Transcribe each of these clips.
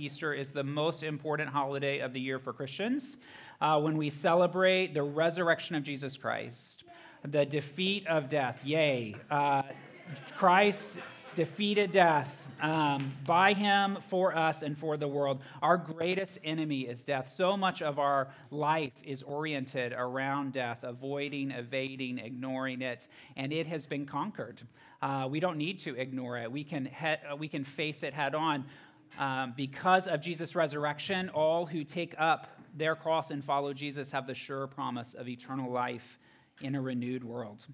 Easter is the most important holiday of the year for Christians uh, when we celebrate the resurrection of Jesus Christ, the defeat of death. Yay. Uh, Christ defeated death um, by him, for us, and for the world. Our greatest enemy is death. So much of our life is oriented around death, avoiding, evading, ignoring it, and it has been conquered. Uh, we don't need to ignore it. We can, he- we can face it head on. Um, because of Jesus' resurrection, all who take up their cross and follow Jesus have the sure promise of eternal life in a renewed world.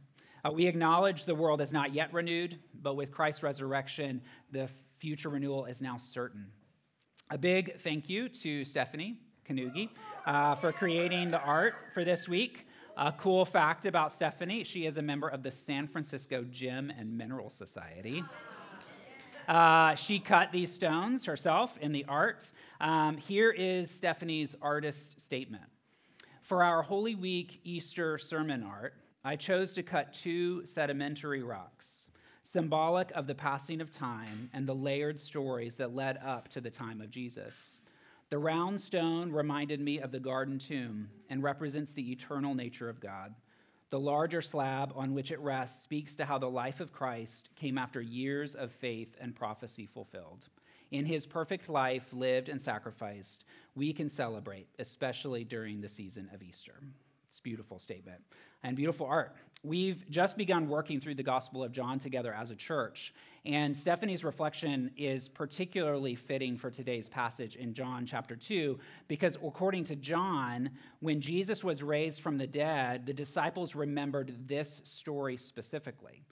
Uh, we acknowledge the world is not yet renewed, but with Christ's resurrection, the future renewal is now certain. A big thank you to Stephanie Kanugi uh, for creating the art for this week. A cool fact about Stephanie she is a member of the San Francisco Gem and Mineral Society. Uh, she cut these stones herself in the art. Um, here is Stephanie's artist statement. For our Holy Week Easter sermon art, I chose to cut two sedimentary rocks, symbolic of the passing of time and the layered stories that led up to the time of Jesus. The round stone reminded me of the garden tomb and represents the eternal nature of God. The larger slab on which it rests speaks to how the life of Christ came after years of faith and prophecy fulfilled. In his perfect life, lived and sacrificed, we can celebrate, especially during the season of Easter. It's beautiful statement and beautiful art. We've just begun working through the Gospel of John together as a church, and Stephanie's reflection is particularly fitting for today's passage in John chapter 2, because according to John, when Jesus was raised from the dead, the disciples remembered this story specifically.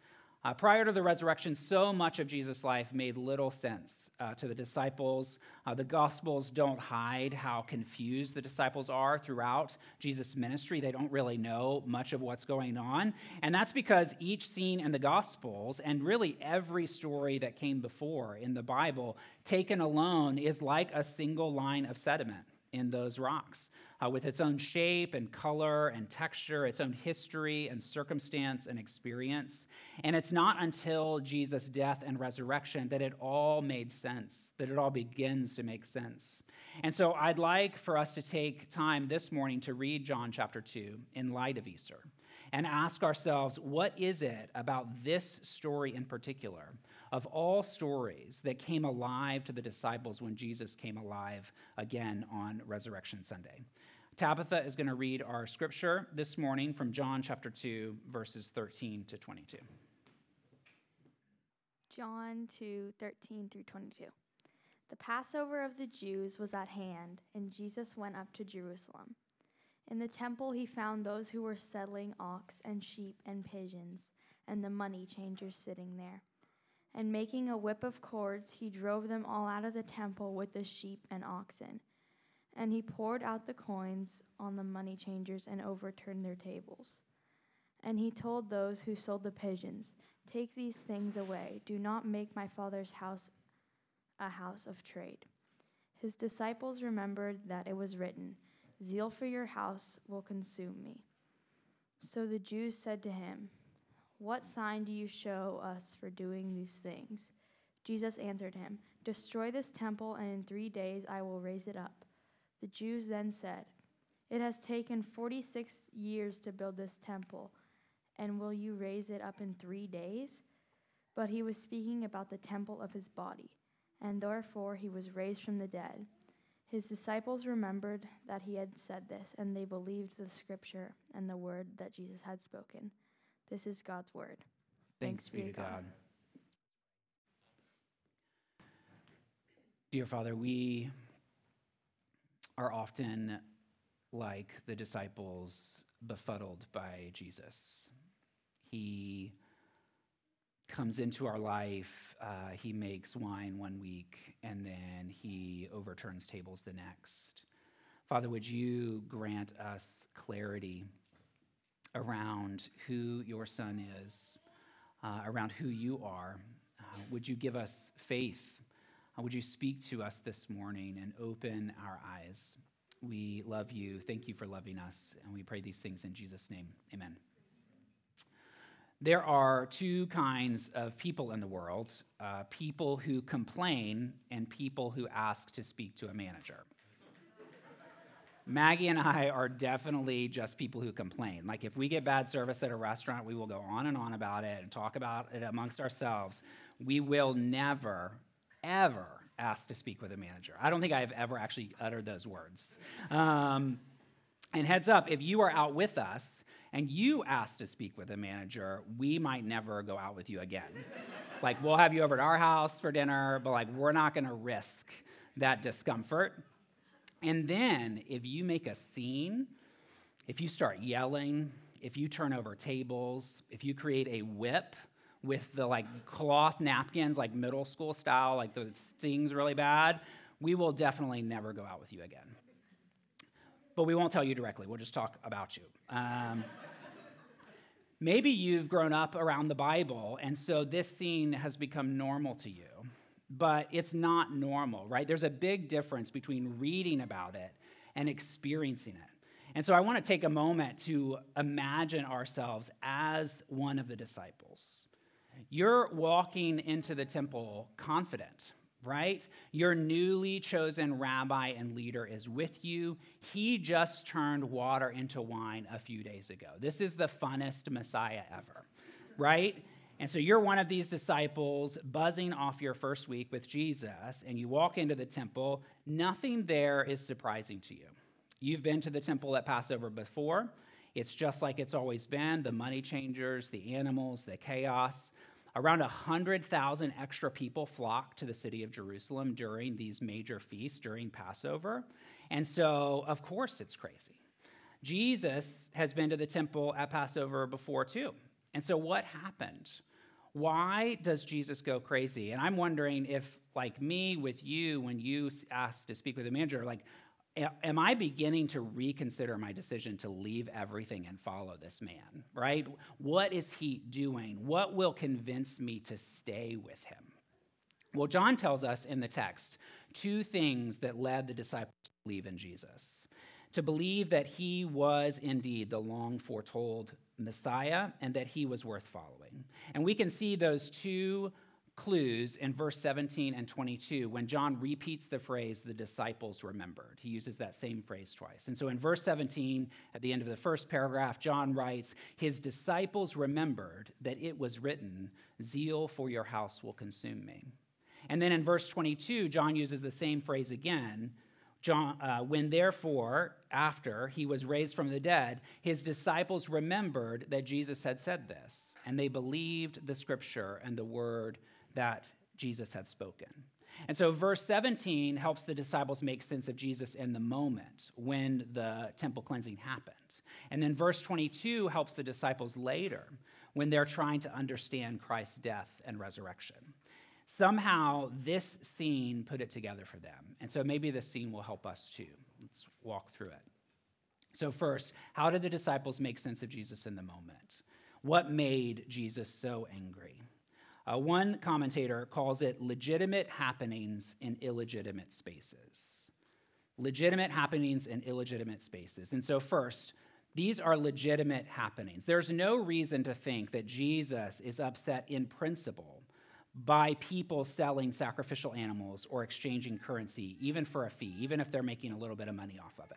Uh, prior to the resurrection, so much of Jesus' life made little sense uh, to the disciples. Uh, the Gospels don't hide how confused the disciples are throughout Jesus' ministry. They don't really know much of what's going on. And that's because each scene in the Gospels, and really every story that came before in the Bible, taken alone, is like a single line of sediment in those rocks uh, with its own shape and color and texture, its own history and circumstance and experience. And it's not until Jesus' death and resurrection that it all made sense, that it all begins to make sense. And so I'd like for us to take time this morning to read John chapter 2 in light of Easter and ask ourselves what is it about this story in particular, of all stories, that came alive to the disciples when Jesus came alive again on Resurrection Sunday? Tabitha is going to read our scripture this morning from John chapter 2, verses 13 to 22. John 2 13 through 22. The Passover of the Jews was at hand, and Jesus went up to Jerusalem. In the temple, he found those who were settling ox and sheep and pigeons, and the money changers sitting there. And making a whip of cords, he drove them all out of the temple with the sheep and oxen and he poured out the coins on the money changers and overturned their tables. And he told those who sold the pigeons, Take these things away. Do not make my father's house a house of trade. His disciples remembered that it was written, Zeal for your house will consume me. So the Jews said to him, What sign do you show us for doing these things? Jesus answered him, Destroy this temple, and in three days I will raise it up. The Jews then said, It has taken 46 years to build this temple, and will you raise it up in three days? But he was speaking about the temple of his body, and therefore he was raised from the dead. His disciples remembered that he had said this, and they believed the scripture and the word that Jesus had spoken. This is God's word. Thanks, Thanks be to God. God. Dear Father, we are often like the disciples befuddled by Jesus. He comes into our life, uh, he makes wine one week, and then he overturns tables the next. Father, would you grant us clarity around who your son is, uh, around who you are? Uh, would you give us faith uh, would you speak to us this morning and open our eyes? We love you. Thank you for loving us. And we pray these things in Jesus' name. Amen. There are two kinds of people in the world uh, people who complain and people who ask to speak to a manager. Maggie and I are definitely just people who complain. Like, if we get bad service at a restaurant, we will go on and on about it and talk about it amongst ourselves. We will never, ever ask to speak with a manager. I don't think I have ever actually uttered those words. Um, and heads up, if you are out with us and you ask to speak with a manager, we might never go out with you again. like, we'll have you over at our house for dinner, but like, we're not gonna risk that discomfort. And then if you make a scene, if you start yelling, if you turn over tables, if you create a whip with the like cloth napkins, like middle school style, like that stings really bad, we will definitely never go out with you again. But we won't tell you directly, we'll just talk about you. Um, maybe you've grown up around the Bible, and so this scene has become normal to you but it's not normal, right? There's a big difference between reading about it and experiencing it. And so I want to take a moment to imagine ourselves as one of the disciples. You're walking into the temple confident, right? Your newly chosen rabbi and leader is with you. He just turned water into wine a few days ago. This is the funnest Messiah ever, right? And so you're one of these disciples buzzing off your first week with Jesus, and you walk into the temple. Nothing there is surprising to you. You've been to the temple at Passover before. It's just like it's always been the money changers, the animals, the chaos. Around 100,000 extra people flock to the city of Jerusalem during these major feasts, during Passover. And so, of course, it's crazy. Jesus has been to the temple at Passover before, too. And so, what happened? Why does Jesus go crazy? And I'm wondering if, like me, with you, when you asked to speak with a manager, like, am I beginning to reconsider my decision to leave everything and follow this man, right? What is he doing? What will convince me to stay with him? Well, John tells us in the text two things that led the disciples to believe in Jesus to believe that he was indeed the long foretold Messiah and that he was worth following. And we can see those two clues in verse 17 and 22 when John repeats the phrase, the disciples remembered. He uses that same phrase twice. And so in verse 17, at the end of the first paragraph, John writes, His disciples remembered that it was written, Zeal for your house will consume me. And then in verse 22, John uses the same phrase again John, uh, when therefore, after he was raised from the dead, his disciples remembered that Jesus had said this, and they believed the scripture and the word that Jesus had spoken. And so, verse 17 helps the disciples make sense of Jesus in the moment when the temple cleansing happened. And then, verse 22 helps the disciples later when they're trying to understand Christ's death and resurrection somehow this scene put it together for them. And so maybe this scene will help us too. Let's walk through it. So, first, how did the disciples make sense of Jesus in the moment? What made Jesus so angry? Uh, one commentator calls it legitimate happenings in illegitimate spaces. Legitimate happenings in illegitimate spaces. And so, first, these are legitimate happenings. There's no reason to think that Jesus is upset in principle by people selling sacrificial animals or exchanging currency, even for a fee, even if they're making a little bit of money off of it.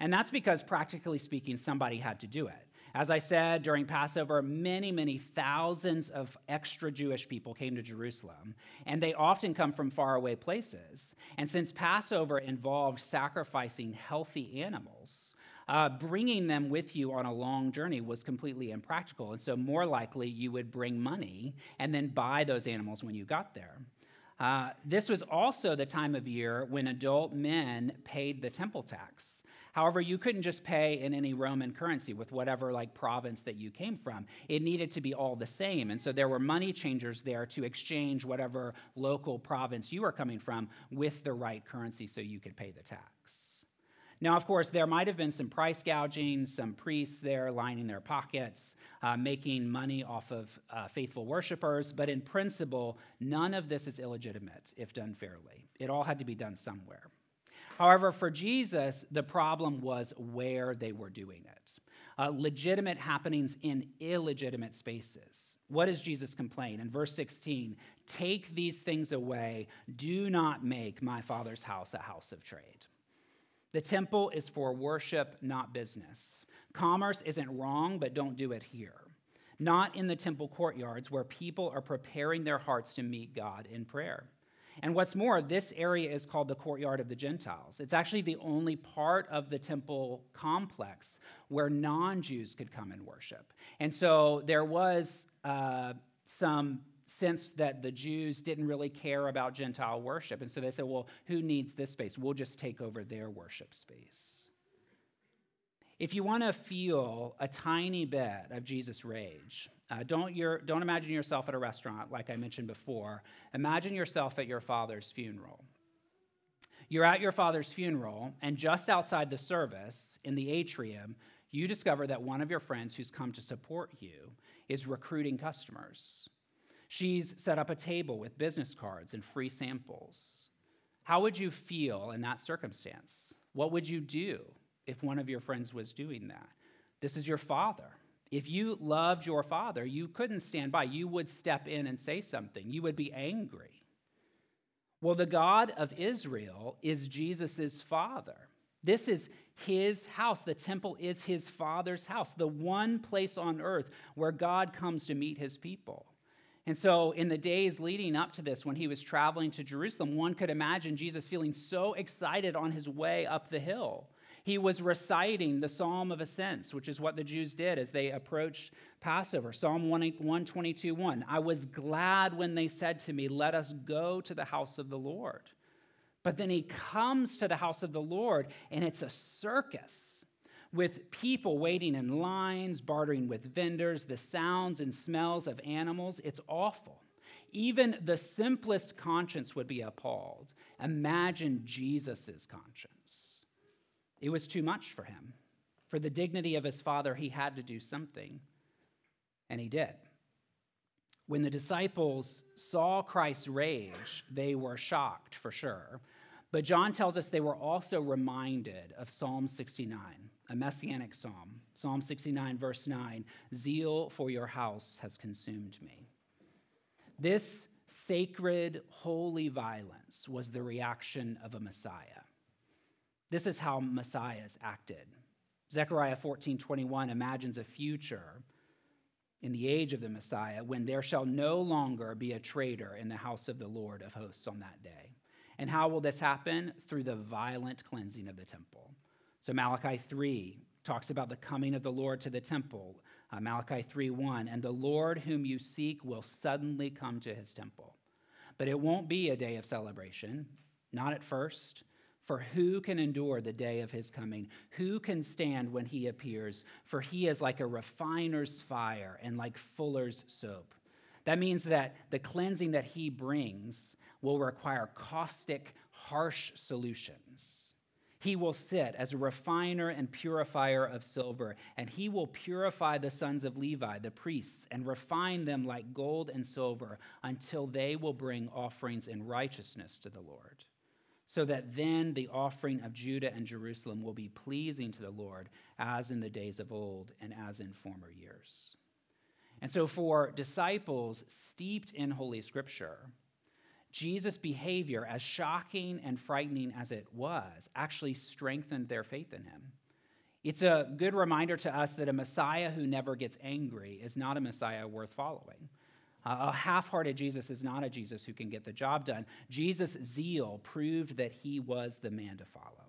And that's because, practically speaking, somebody had to do it. As I said during Passover, many, many thousands of extra Jewish people came to Jerusalem, and they often come from faraway places. And since Passover involved sacrificing healthy animals, uh, bringing them with you on a long journey was completely impractical. And so, more likely, you would bring money and then buy those animals when you got there. Uh, this was also the time of year when adult men paid the temple tax. However, you couldn't just pay in any Roman currency with whatever like province that you came from. It needed to be all the same. And so there were money changers there to exchange whatever local province you were coming from with the right currency so you could pay the tax. Now, of course, there might have been some price gouging, some priests there lining their pockets, uh, making money off of uh, faithful worshipers, but in principle, none of this is illegitimate if done fairly. It all had to be done somewhere. However, for Jesus, the problem was where they were doing it. uh, legitimate happenings in illegitimate spaces. What does Jesus complain? In verse 16, take these things away. Do not make my father's house a house of trade. The temple is for worship, not business. Commerce isn't wrong, but don't do it here. Not in the temple courtyards where people are preparing their hearts to meet God in prayer. And what's more, this area is called the courtyard of the Gentiles. It's actually the only part of the temple complex where non Jews could come and worship. And so there was uh, some sense that the Jews didn't really care about Gentile worship. And so they said, well, who needs this space? We'll just take over their worship space. If you want to feel a tiny bit of Jesus' rage, uh, don't, don't imagine yourself at a restaurant like I mentioned before. Imagine yourself at your father's funeral. You're at your father's funeral, and just outside the service, in the atrium, you discover that one of your friends who's come to support you is recruiting customers. She's set up a table with business cards and free samples. How would you feel in that circumstance? What would you do if one of your friends was doing that? This is your father. If you loved your father, you couldn't stand by. You would step in and say something. You would be angry. Well, the God of Israel is Jesus' father. This is his house. The temple is his father's house, the one place on earth where God comes to meet his people. And so, in the days leading up to this, when he was traveling to Jerusalem, one could imagine Jesus feeling so excited on his way up the hill. He was reciting the Psalm of Ascents, which is what the Jews did as they approached Passover. Psalm 122 1. I was glad when they said to me, Let us go to the house of the Lord. But then he comes to the house of the Lord, and it's a circus with people waiting in lines, bartering with vendors, the sounds and smells of animals. It's awful. Even the simplest conscience would be appalled. Imagine Jesus' conscience. It was too much for him. For the dignity of his father, he had to do something, and he did. When the disciples saw Christ's rage, they were shocked for sure. But John tells us they were also reminded of Psalm 69, a messianic psalm. Psalm 69, verse 9 Zeal for your house has consumed me. This sacred, holy violence was the reaction of a Messiah. This is how Messiahs acted. Zechariah 14, 21 imagines a future in the age of the Messiah when there shall no longer be a traitor in the house of the Lord of hosts on that day. And how will this happen? Through the violent cleansing of the temple. So Malachi 3 talks about the coming of the Lord to the temple. Uh, Malachi 3 1, and the Lord whom you seek will suddenly come to his temple. But it won't be a day of celebration, not at first. For who can endure the day of his coming? Who can stand when he appears? For he is like a refiner's fire and like fuller's soap. That means that the cleansing that he brings will require caustic, harsh solutions. He will sit as a refiner and purifier of silver, and he will purify the sons of Levi, the priests, and refine them like gold and silver until they will bring offerings in righteousness to the Lord. So that then the offering of Judah and Jerusalem will be pleasing to the Lord, as in the days of old and as in former years. And so, for disciples steeped in Holy Scripture, Jesus' behavior, as shocking and frightening as it was, actually strengthened their faith in him. It's a good reminder to us that a Messiah who never gets angry is not a Messiah worth following. Uh, a half hearted Jesus is not a Jesus who can get the job done. Jesus' zeal proved that he was the man to follow.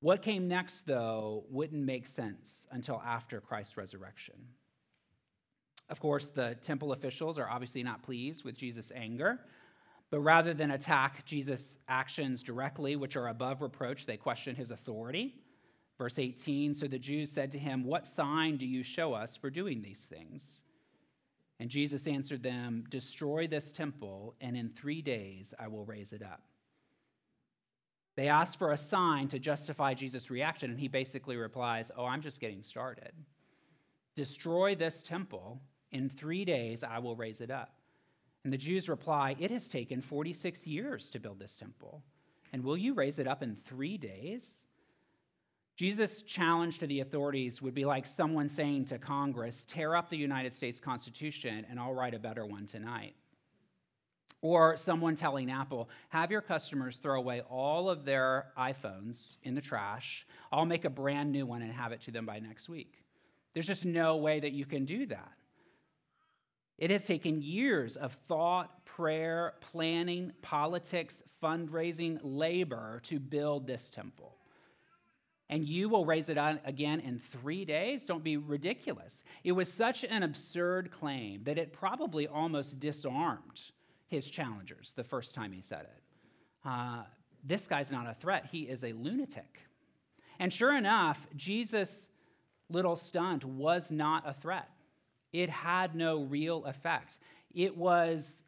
What came next, though, wouldn't make sense until after Christ's resurrection. Of course, the temple officials are obviously not pleased with Jesus' anger, but rather than attack Jesus' actions directly, which are above reproach, they question his authority. Verse 18 So the Jews said to him, What sign do you show us for doing these things? And Jesus answered them, Destroy this temple, and in three days I will raise it up. They asked for a sign to justify Jesus' reaction, and he basically replies, Oh, I'm just getting started. Destroy this temple, in three days, I will raise it up. And the Jews reply, It has taken 46 years to build this temple. And will you raise it up in three days? Jesus' challenge to the authorities would be like someone saying to Congress, tear up the United States Constitution and I'll write a better one tonight. Or someone telling Apple, have your customers throw away all of their iPhones in the trash. I'll make a brand new one and have it to them by next week. There's just no way that you can do that. It has taken years of thought, prayer, planning, politics, fundraising, labor to build this temple. And you will raise it again in three days? Don't be ridiculous. It was such an absurd claim that it probably almost disarmed his challengers the first time he said it. Uh, this guy's not a threat, he is a lunatic. And sure enough, Jesus' little stunt was not a threat. It had no real effect. It was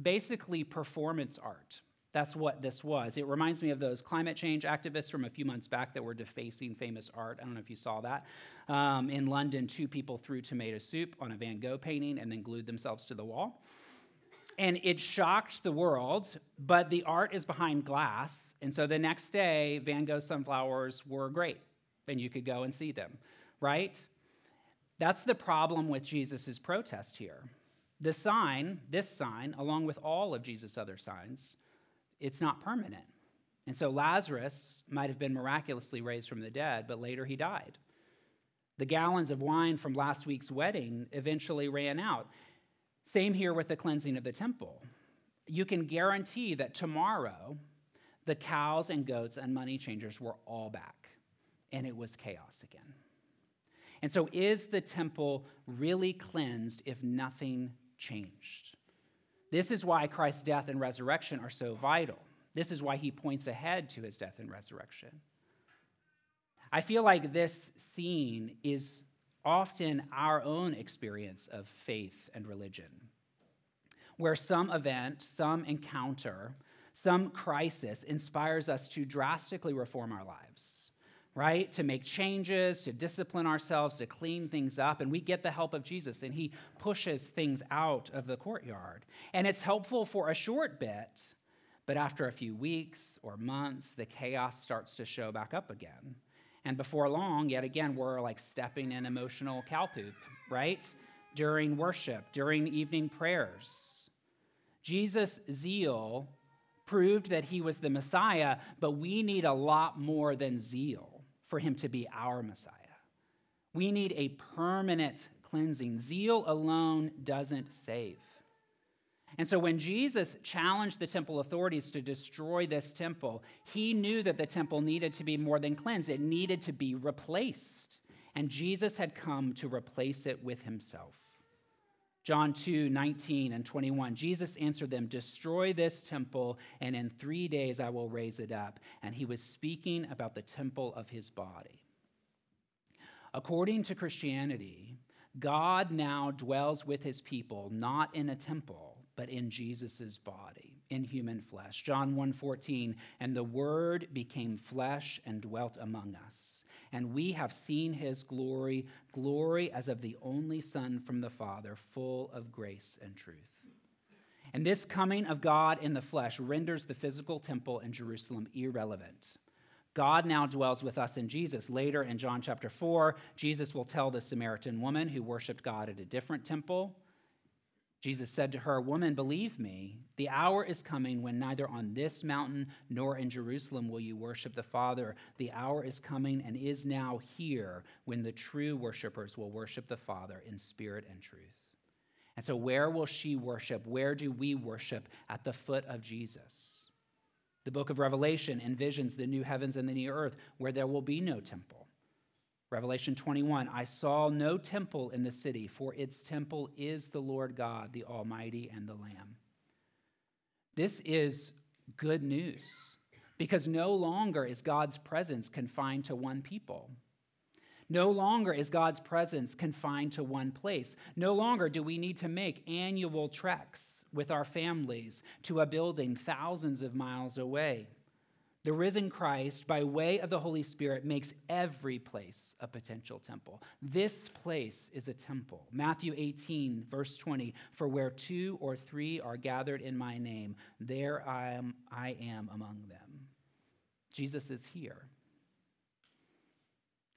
basically performance art. That's what this was. It reminds me of those climate change activists from a few months back that were defacing famous art. I don't know if you saw that. Um, in London, two people threw tomato soup on a Van Gogh painting and then glued themselves to the wall and it shocked the world, but the art is behind glass. And so the next day, Van Gogh's sunflowers were great, and you could go and see them, right? That's the problem with Jesus' protest here. The sign, this sign, along with all of Jesus' other signs, it's not permanent. And so Lazarus might have been miraculously raised from the dead, but later he died. The gallons of wine from last week's wedding eventually ran out. Same here with the cleansing of the temple. You can guarantee that tomorrow the cows and goats and money changers were all back, and it was chaos again. And so, is the temple really cleansed if nothing changed? This is why Christ's death and resurrection are so vital. This is why he points ahead to his death and resurrection. I feel like this scene is often our own experience of faith and religion, where some event, some encounter, some crisis inspires us to drastically reform our lives, right? To make changes, to discipline ourselves, to clean things up. And we get the help of Jesus, and he pushes things out of the courtyard. And it's helpful for a short bit, but after a few weeks or months, the chaos starts to show back up again. And before long, yet again, we're like stepping in emotional cow poop, right? During worship, during evening prayers. Jesus' zeal proved that he was the Messiah, but we need a lot more than zeal for him to be our Messiah. We need a permanent cleansing. Zeal alone doesn't save. And so when Jesus challenged the temple authorities to destroy this temple, he knew that the temple needed to be more than cleansed, it needed to be replaced. And Jesus had come to replace it with himself. John 2 19 and 21. Jesus answered them, Destroy this temple, and in three days I will raise it up. And he was speaking about the temple of his body. According to Christianity, God now dwells with his people, not in a temple but in Jesus' body, in human flesh. John 1:14, and the word became flesh and dwelt among us. And we have seen his glory, glory as of the only Son from the Father, full of grace and truth. And this coming of God in the flesh renders the physical temple in Jerusalem irrelevant. God now dwells with us in Jesus. Later in John chapter 4, Jesus will tell the Samaritan woman who worshiped God at a different temple Jesus said to her, Woman, believe me, the hour is coming when neither on this mountain nor in Jerusalem will you worship the Father. The hour is coming and is now here when the true worshipers will worship the Father in spirit and truth. And so, where will she worship? Where do we worship? At the foot of Jesus. The book of Revelation envisions the new heavens and the new earth where there will be no temple Revelation 21 I saw no temple in the city, for its temple is the Lord God, the Almighty, and the Lamb. This is good news because no longer is God's presence confined to one people. No longer is God's presence confined to one place. No longer do we need to make annual treks with our families to a building thousands of miles away. The risen Christ, by way of the Holy Spirit, makes every place a potential temple. This place is a temple. Matthew 18, verse 20 For where two or three are gathered in my name, there I am, I am among them. Jesus is here.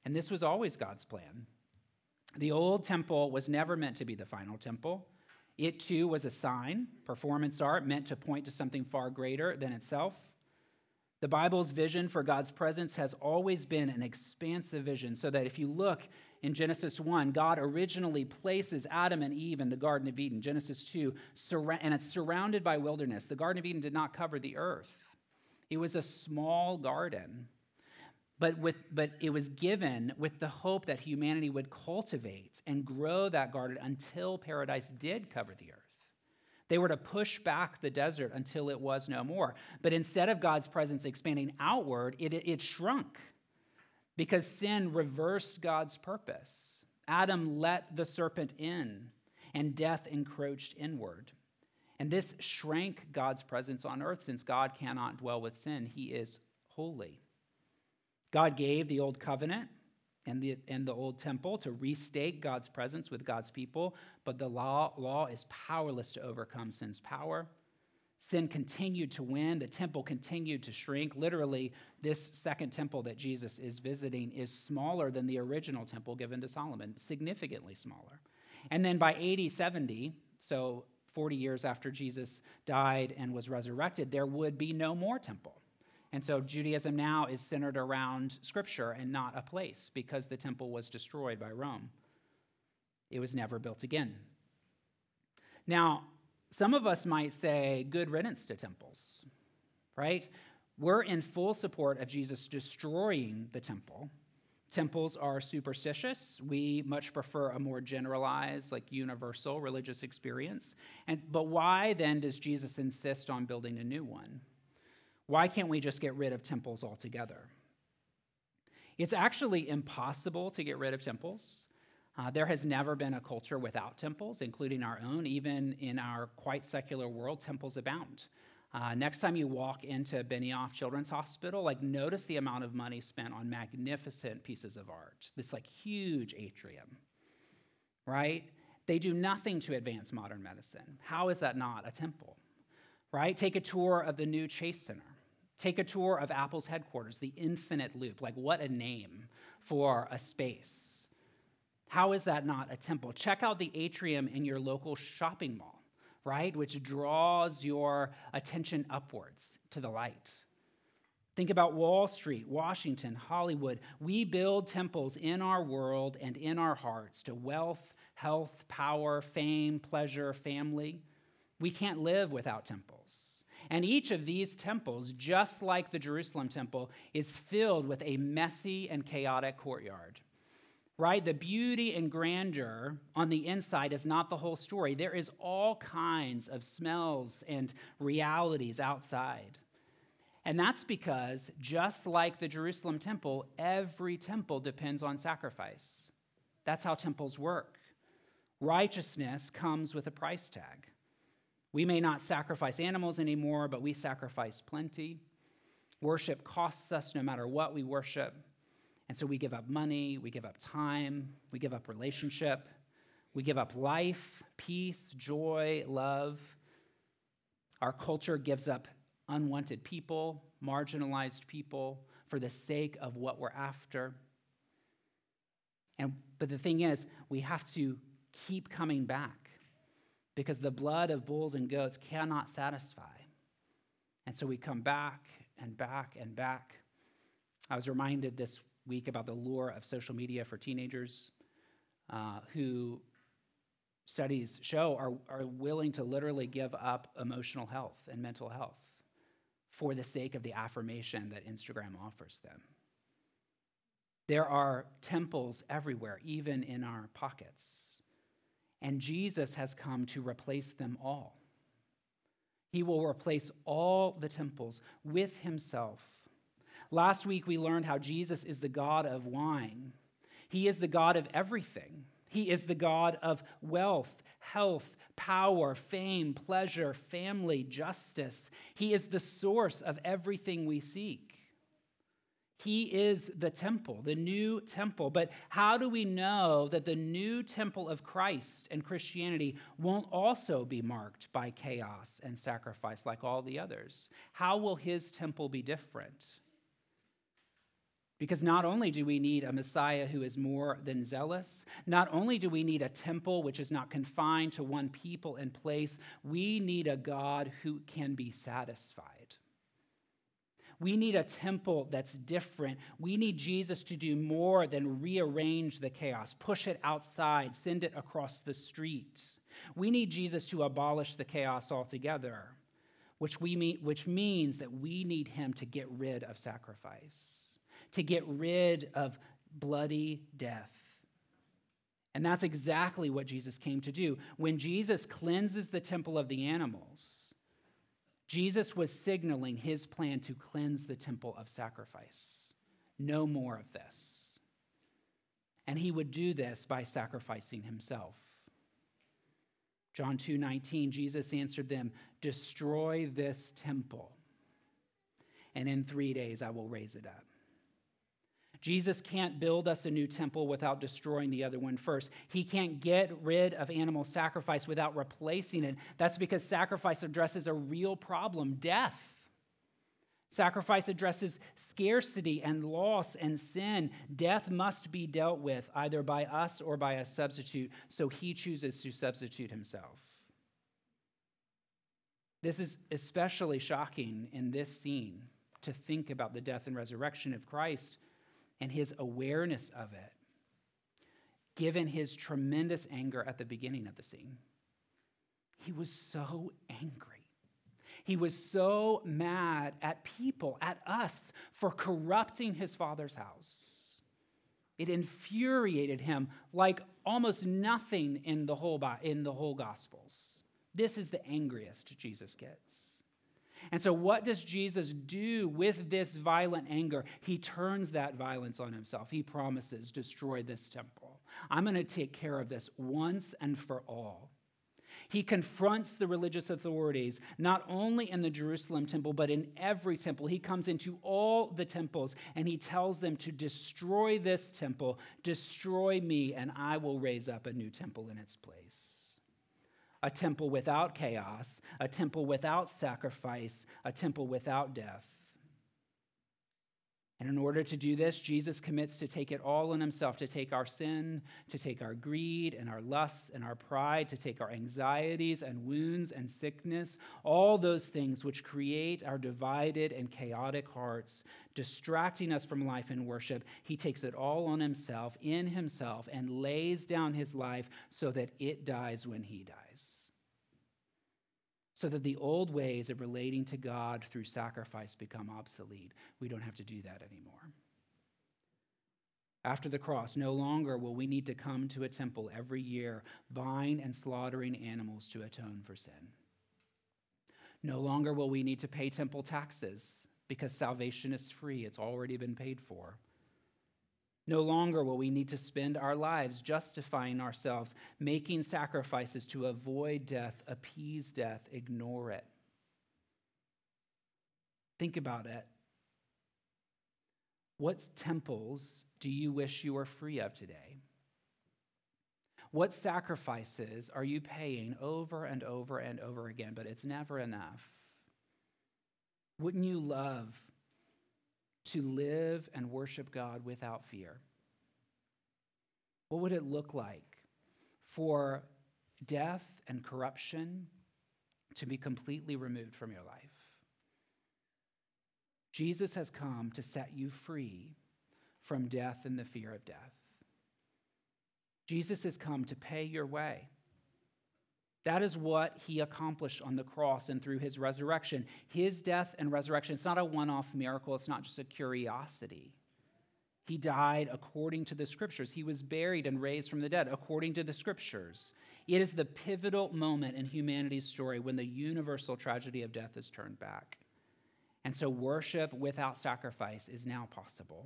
And this was always God's plan. The old temple was never meant to be the final temple. It too was a sign, performance art meant to point to something far greater than itself. The Bible's vision for God's presence has always been an expansive vision, so that if you look in Genesis 1, God originally places Adam and Eve in the Garden of Eden. Genesis 2, and it's surrounded by wilderness. The Garden of Eden did not cover the earth, it was a small garden. But, with, but it was given with the hope that humanity would cultivate and grow that garden until paradise did cover the earth. They were to push back the desert until it was no more. But instead of God's presence expanding outward, it, it shrunk because sin reversed God's purpose. Adam let the serpent in, and death encroached inward. And this shrank God's presence on earth since God cannot dwell with sin. He is holy. God gave the old covenant and the, and the old temple to restate God's presence with God's people, but the law, law is powerless to overcome sin's power. Sin continued to win, the temple continued to shrink. Literally, this second temple that Jesus is visiting is smaller than the original temple given to Solomon, significantly smaller. And then by 80, 70, so 40 years after Jesus died and was resurrected, there would be no more temple. And so Judaism now is centered around scripture and not a place because the temple was destroyed by Rome. It was never built again. Now, some of us might say, good riddance to temples, right? We're in full support of Jesus destroying the temple. Temples are superstitious. We much prefer a more generalized, like universal religious experience. And, but why then does Jesus insist on building a new one? Why can't we just get rid of temples altogether? It's actually impossible to get rid of temples. Uh, there has never been a culture without temples, including our own. Even in our quite secular world, temples abound. Uh, next time you walk into Benioff Children's Hospital, like notice the amount of money spent on magnificent pieces of art. This like huge atrium, right? They do nothing to advance modern medicine. How is that not a temple? Right? Take a tour of the new Chase Center. Take a tour of Apple's headquarters, the Infinite Loop. Like, what a name for a space. How is that not a temple? Check out the atrium in your local shopping mall, right? Which draws your attention upwards to the light. Think about Wall Street, Washington, Hollywood. We build temples in our world and in our hearts to wealth, health, power, fame, pleasure, family. We can't live without temples. And each of these temples, just like the Jerusalem temple, is filled with a messy and chaotic courtyard. Right? The beauty and grandeur on the inside is not the whole story. There is all kinds of smells and realities outside. And that's because, just like the Jerusalem temple, every temple depends on sacrifice. That's how temples work. Righteousness comes with a price tag. We may not sacrifice animals anymore, but we sacrifice plenty. Worship costs us no matter what we worship. And so we give up money, we give up time, we give up relationship, we give up life, peace, joy, love. Our culture gives up unwanted people, marginalized people for the sake of what we're after. And but the thing is, we have to keep coming back because the blood of bulls and goats cannot satisfy. And so we come back and back and back. I was reminded this week about the lure of social media for teenagers uh, who studies show are, are willing to literally give up emotional health and mental health for the sake of the affirmation that Instagram offers them. There are temples everywhere, even in our pockets and Jesus has come to replace them all. He will replace all the temples with himself. Last week, we learned how Jesus is the God of wine. He is the God of everything. He is the God of wealth, health, power, fame, pleasure, family, justice. He is the source of everything we seek. He is the temple, the new temple. But how do we know that the new temple of Christ and Christianity won't also be marked by chaos and sacrifice like all the others? How will his temple be different? Because not only do we need a Messiah who is more than zealous, not only do we need a temple which is not confined to one people and place, we need a God who can be satisfied. We need a temple that's different. We need Jesus to do more than rearrange the chaos, push it outside, send it across the street. We need Jesus to abolish the chaos altogether, which, we mean, which means that we need him to get rid of sacrifice, to get rid of bloody death. And that's exactly what Jesus came to do. When Jesus cleanses the temple of the animals, Jesus was signaling his plan to cleanse the temple of sacrifice. No more of this. And he would do this by sacrificing himself. John 2:19 Jesus answered them, "Destroy this temple, and in 3 days I will raise it up." Jesus can't build us a new temple without destroying the other one first. He can't get rid of animal sacrifice without replacing it. That's because sacrifice addresses a real problem death. Sacrifice addresses scarcity and loss and sin. Death must be dealt with either by us or by a substitute, so he chooses to substitute himself. This is especially shocking in this scene to think about the death and resurrection of Christ and his awareness of it, given his tremendous anger at the beginning of the scene. He was so angry. He was so mad at people, at us, for corrupting his father's house. It infuriated him like almost nothing in the whole, in the whole Gospels. This is the angriest Jesus gets. And so, what does Jesus do with this violent anger? He turns that violence on himself. He promises, destroy this temple. I'm going to take care of this once and for all. He confronts the religious authorities, not only in the Jerusalem temple, but in every temple. He comes into all the temples and he tells them to destroy this temple, destroy me, and I will raise up a new temple in its place a temple without chaos, a temple without sacrifice, a temple without death. And in order to do this, Jesus commits to take it all on himself to take our sin, to take our greed and our lusts and our pride, to take our anxieties and wounds and sickness, all those things which create our divided and chaotic hearts, distracting us from life and worship. He takes it all on himself, in himself, and lays down his life so that it dies when he dies so that the old ways of relating to God through sacrifice become obsolete. We don't have to do that anymore. After the cross, no longer will we need to come to a temple every year, buying and slaughtering animals to atone for sin. No longer will we need to pay temple taxes because salvation is free, it's already been paid for. No longer will we need to spend our lives justifying ourselves, making sacrifices to avoid death, appease death, ignore it. Think about it. What temples do you wish you were free of today? What sacrifices are you paying over and over and over again, but it's never enough? Wouldn't you love to live and worship God without fear? What would it look like for death and corruption to be completely removed from your life? Jesus has come to set you free from death and the fear of death. Jesus has come to pay your way. That is what he accomplished on the cross and through his resurrection. His death and resurrection, it's not a one off miracle, it's not just a curiosity. He died according to the scriptures. He was buried and raised from the dead according to the scriptures. It is the pivotal moment in humanity's story when the universal tragedy of death is turned back. And so, worship without sacrifice is now possible.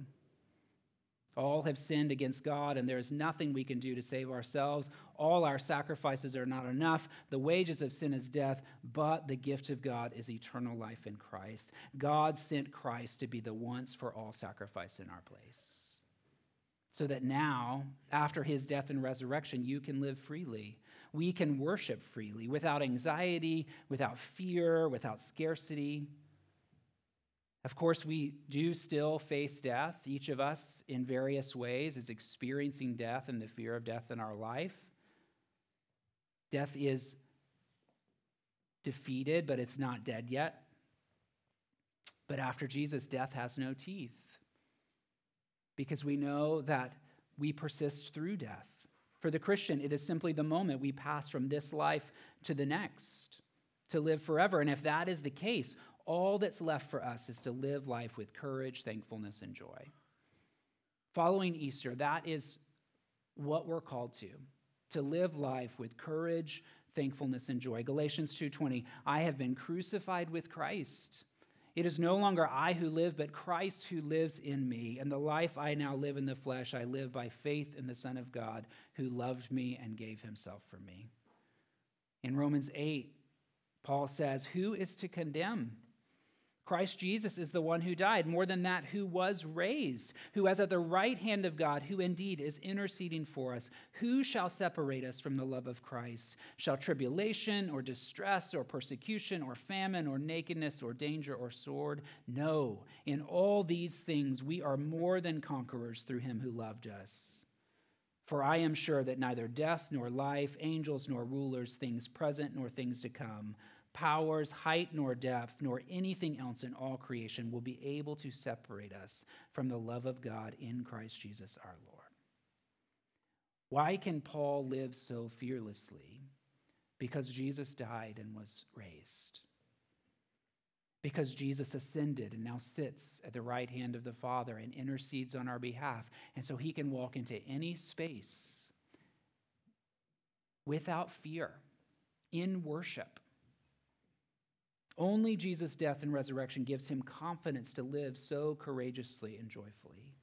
All have sinned against God, and there is nothing we can do to save ourselves. All our sacrifices are not enough. The wages of sin is death, but the gift of God is eternal life in Christ. God sent Christ to be the once for all sacrifice in our place. So that now, after his death and resurrection, you can live freely. We can worship freely without anxiety, without fear, without scarcity. Of course, we do still face death. Each of us, in various ways, is experiencing death and the fear of death in our life. Death is defeated, but it's not dead yet. But after Jesus, death has no teeth because we know that we persist through death. For the Christian, it is simply the moment we pass from this life to the next, to live forever. And if that is the case, all that's left for us is to live life with courage, thankfulness, and joy. Following Easter, that is what we're called to to live life with courage, thankfulness, and joy. Galatians 2:20, I have been crucified with Christ. It is no longer I who live, but Christ who lives in me. And the life I now live in the flesh, I live by faith in the Son of God who loved me and gave himself for me. In Romans 8, Paul says, Who is to condemn? Christ Jesus is the one who died, more than that, who was raised, who is at the right hand of God, who indeed is interceding for us. Who shall separate us from the love of Christ? Shall tribulation or distress or persecution or famine or nakedness or danger or sword? No, in all these things we are more than conquerors through him who loved us. For I am sure that neither death nor life, angels nor rulers, things present nor things to come, powers, height, nor depth, nor anything else in all creation will be able to separate us from the love of God in Christ Jesus our Lord. Why can Paul live so fearlessly? Because Jesus died and was raised. Because Jesus ascended and now sits at the right hand of the Father and intercedes on our behalf. And so he can walk into any space without fear in worship only Jesus' death and resurrection gives him confidence to live so courageously and joyfully.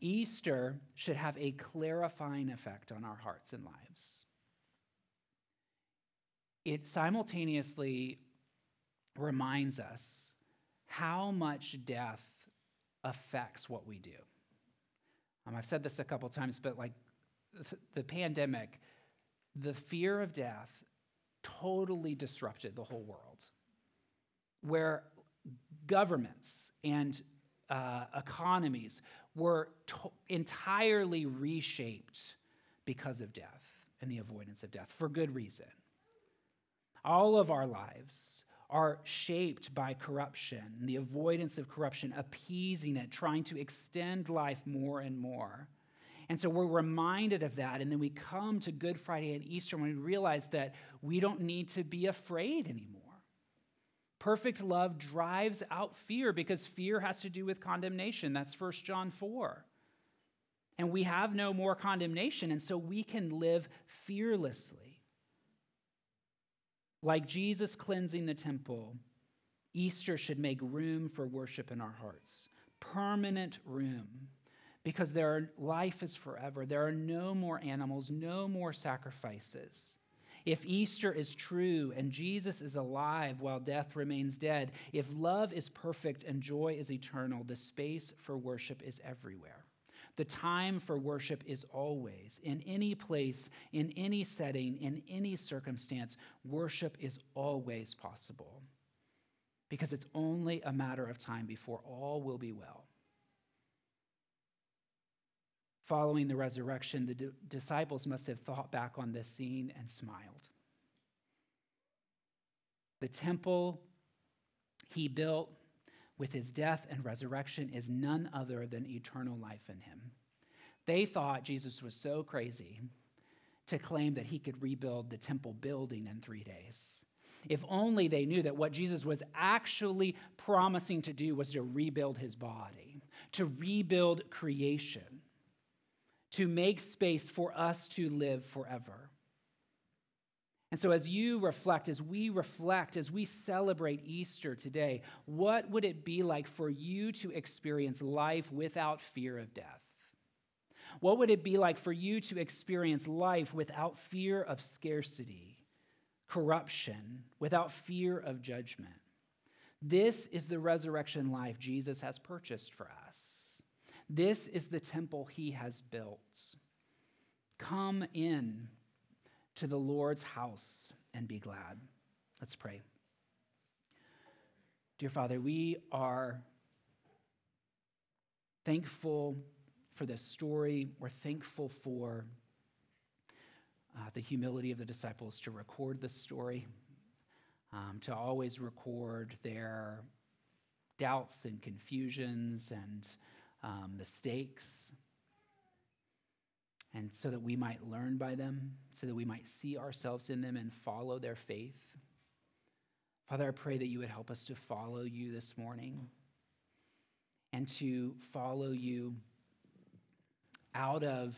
Easter should have a clarifying effect on our hearts and lives. It simultaneously reminds us how much death affects what we do. Um, I've said this a couple times, but like the, the pandemic, the fear of death totally disrupted the whole world where governments and uh, economies were to- entirely reshaped because of death and the avoidance of death for good reason. All of our lives are shaped by corruption, the avoidance of corruption, appeasing it, trying to extend life more and more. And so we're reminded of that. And then we come to Good Friday and Easter when we realize that we don't need to be afraid anymore. Perfect love drives out fear because fear has to do with condemnation. That's 1 John 4. And we have no more condemnation, and so we can live fearlessly. Like Jesus cleansing the temple, Easter should make room for worship in our hearts, permanent room, because there are, life is forever. There are no more animals, no more sacrifices. If Easter is true and Jesus is alive while death remains dead, if love is perfect and joy is eternal, the space for worship is everywhere. The time for worship is always, in any place, in any setting, in any circumstance, worship is always possible because it's only a matter of time before all will be well. Following the resurrection, the d- disciples must have thought back on this scene and smiled. The temple he built with his death and resurrection is none other than eternal life in him. They thought Jesus was so crazy to claim that he could rebuild the temple building in three days. If only they knew that what Jesus was actually promising to do was to rebuild his body, to rebuild creation to make space for us to live forever. And so, as you reflect, as we reflect, as we celebrate Easter today, what would it be like for you to experience life without fear of death? What would it be like for you to experience life without fear of scarcity, corruption, without fear of judgment? This is the resurrection life Jesus has purchased for us. This is the temple he has built. Come in to the Lord's house and be glad. Let's pray. Dear Father, we are thankful for this story. We're thankful for uh, the humility of the disciples to record this story, um, to always record their doubts and confusions and um, mistakes, and so that we might learn by them, so that we might see ourselves in them and follow their faith. Father, I pray that you would help us to follow you this morning and to follow you out of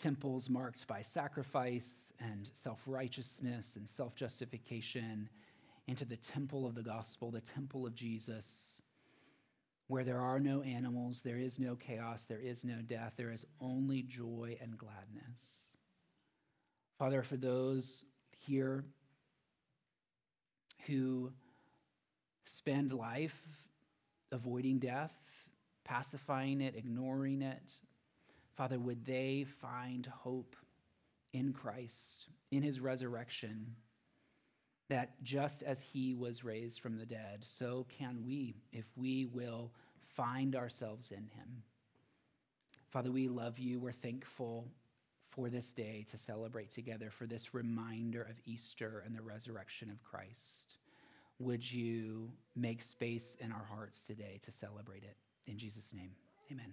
temples marked by sacrifice and self righteousness and self justification into the temple of the gospel, the temple of Jesus, where there are no animals, there is no chaos, there is no death, there is only joy and gladness. Father, for those here who spend life avoiding death, pacifying it, ignoring it, Father, would they find hope in Christ, in his resurrection, that just as he was raised from the dead, so can we if we will find ourselves in him. Father, we love you. We're thankful for this day to celebrate together, for this reminder of Easter and the resurrection of Christ. Would you make space in our hearts today to celebrate it? In Jesus' name, amen.